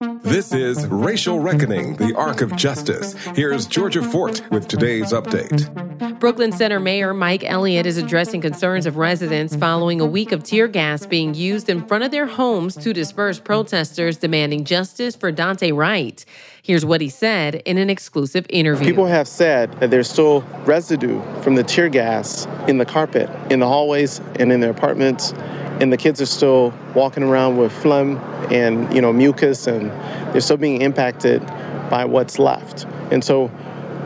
This is Racial Reckoning, the Arc of Justice. Here's Georgia Fort with today's update. Brooklyn Center Mayor Mike Elliott is addressing concerns of residents following a week of tear gas being used in front of their homes to disperse protesters demanding justice for Daunte Wright. Here's what he said in an exclusive interview. People have said that there's still residue from the tear gas in the carpet, in the hallways, and in their apartments and the kids are still walking around with phlegm and you know mucus and they're still being impacted by what's left and so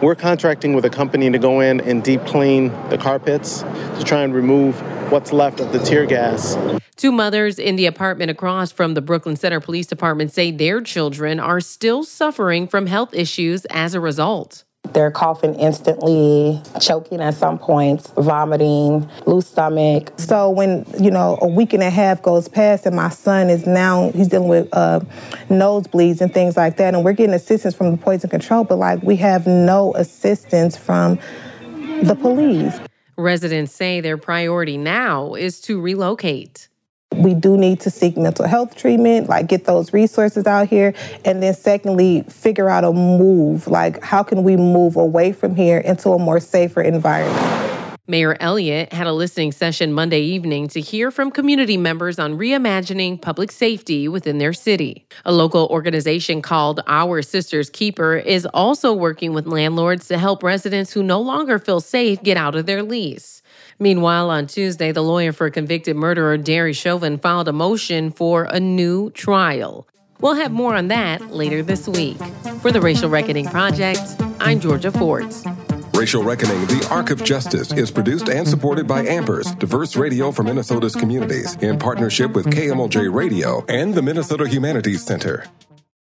we're contracting with a company to go in and deep clean the carpets to try and remove what's left of the tear gas Two mothers in the apartment across from the Brooklyn Center Police Department say their children are still suffering from health issues as a result. They're coughing instantly, choking at some points, vomiting, loose stomach. So when, you know, a week and a half goes past and my son is now, he's dealing with uh, nosebleeds and things like that, and we're getting assistance from the poison control, but like we have no assistance from the police. Residents say their priority now is to relocate we do need to seek mental health treatment, like get those resources out here. And then secondly, figure out a move. Like how can we move away from here into a more safer environment? Mayor Elliott had a listening session Monday evening to hear from community members on reimagining public safety within their city. A local organization called Our Sister's Keeper is also working with landlords to help residents who no longer feel safe get out of their lease. Meanwhile, on Tuesday, the lawyer for convicted murderer Derek Chauvin filed a motion for a new trial. We'll have more on that later this week. For the Racial Reckoning Project, I'm Georgia Fort. Racial Reckoning, the Arc of Justice, is produced and supported by Ampers, diverse radio for Minnesota's communities, in partnership with KMOJ Radio and the Minnesota Humanities Center.